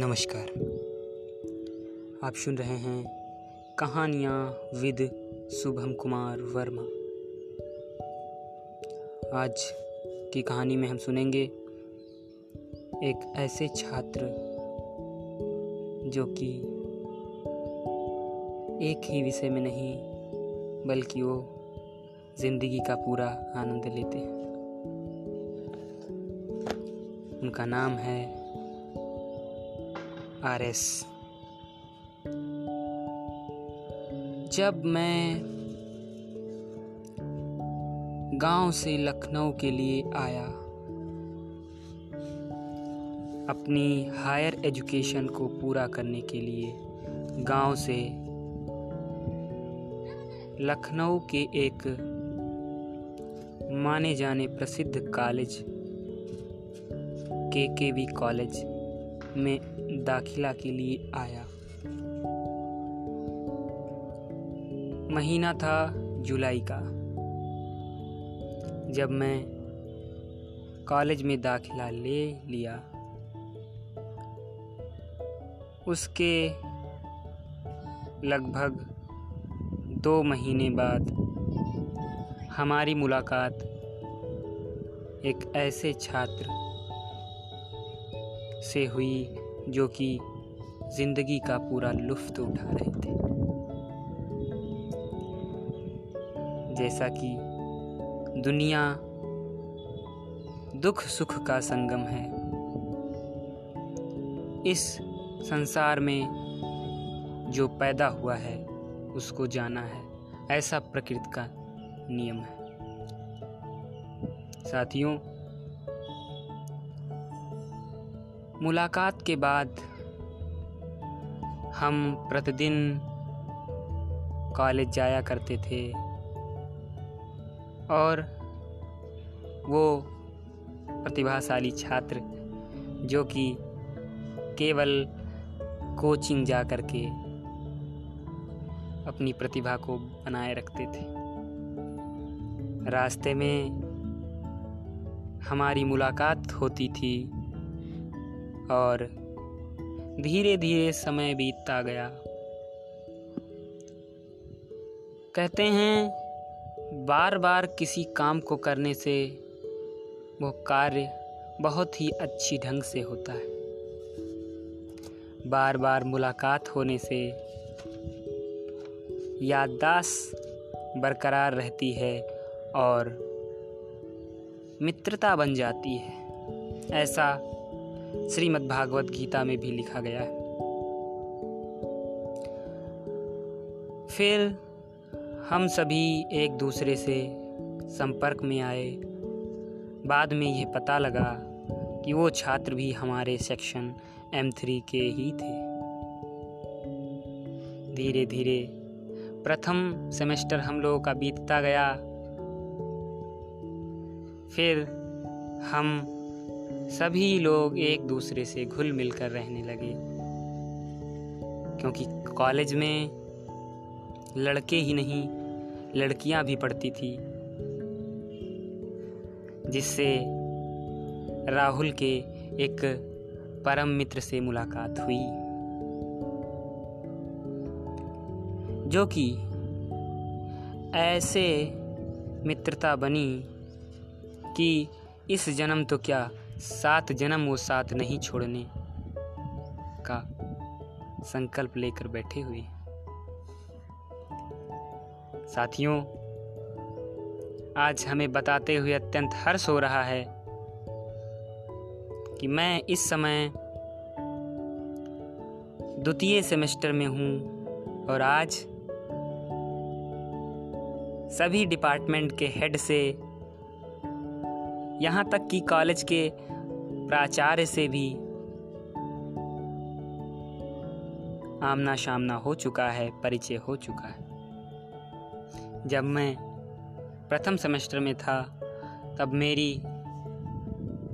नमस्कार। आप सुन रहे हैं कहानियाँ विद शुभम कुमार वर्मा। आज की कहानी में हम सुनेंगे एक ऐसे छात्र जो कि एक ही विषय में नहीं, बल्कि वो ज़िंदगी का पूरा आनंद लेते हैं। उनका नाम है आर एस जब मैं गाँव से लखनऊ के लिए आया, अपनी हायर एजुकेशन को पूरा करने के लिए गाँव से लखनऊ के एक माने जाने प्रसिद्ध कॉलेज के के वी कॉलेज में दाखिला के लिए आया। महीना था जुलाई का। जब मैं कॉलेज में दाखिला ले लिया, उसके लगभग दो महीने बाद हमारी मुलाकात एक ऐसे छात्र से हुई जो कि ज़िंदगी का पूरा लुफ्त उठा रहे थे। जैसा कि दुनिया दुख सुख का संगम है। इस संसार में जो पैदा हुआ है, उसको जाना है। ऐसा प्रकृति का नियम है। साथियों मुलाकात के बाद हम प्रतिदिन कॉलेज जाया करते थे और वो प्रतिभाशाली छात्र जो कि केवल कोचिंग जा कर के अपनी प्रतिभा को बनाए रखते थे। रास्ते में हमारी मुलाकात होती थी और धीरे धीरे समय बीतता गया। कहते हैं बार बार किसी काम को करने से वो कार्य बहुत ही अच्छी ढंग से होता है। बार बार मुलाकात होने से याददाश्त बरकरार रहती है और मित्रता बन जाती है। ऐसा श्रीमद् भागवत गीता में भी लिखा गया है। फिर हम सभी एक दूसरे से संपर्क में आए। बाद में यह पता लगा कि वो छात्र भी हमारे सेक्शन एम थ्री के ही थे। धीरे धीरे प्रथम सेमेस्टर हम लोगों का बीतता गया। फिर हम सभी लोग एक दूसरे से घुल मिल कर रहने लगे। क्योंकि कॉलेज में लड़के ही नहीं, लड़कियाँ भी पढ़ती थी, जिससे राहुल के एक परम मित्र से मुलाकात हुई। जो कि ऐसे मित्रता बनी कि इस जन्म तो क्या सात जन्म वो साथ नहीं छोड़ने का संकल्प लेकर बैठे हुए। साथियों, आज हमें बताते हुए अत्यंत हर्ष हो रहा है कि मैं इस समय द्वितीय सेमेस्टर में हूँ और आज सभी डिपार्टमेंट के हेड से यहाँ तक कि कॉलेज के प्राचार्य से भी आमना सामना हो चुका है, परिचय हो चुका है। जब मैं प्रथम सेमेस्टर में था, तब मेरी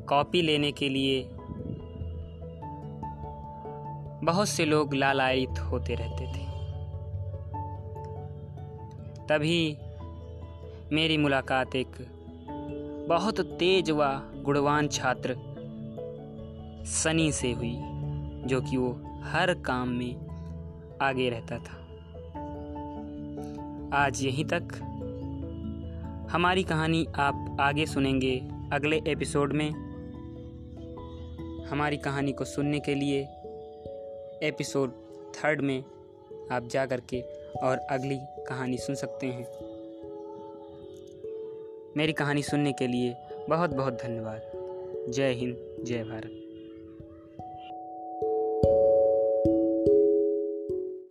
कॉपी लेने के लिए बहुत से लोग लालायित होते रहते थे। तभी मेरी मुलाकात एक बहुत तेज व गुणवान छात्र सनी से हुई, जो कि वो हर काम में आगे रहता था। आज यहीं तक। हमारी कहानी आप आगे सुनेंगे अगले एपिसोड में। हमारी कहानी को सुनने के लिए एपिसोड थर्ड में आप जा कर के और अगली कहानी सुन सकते हैं। मेरी कहानी सुनने के लिए बहुत बहुत धन्यवाद। जय हिंद, जय भारत।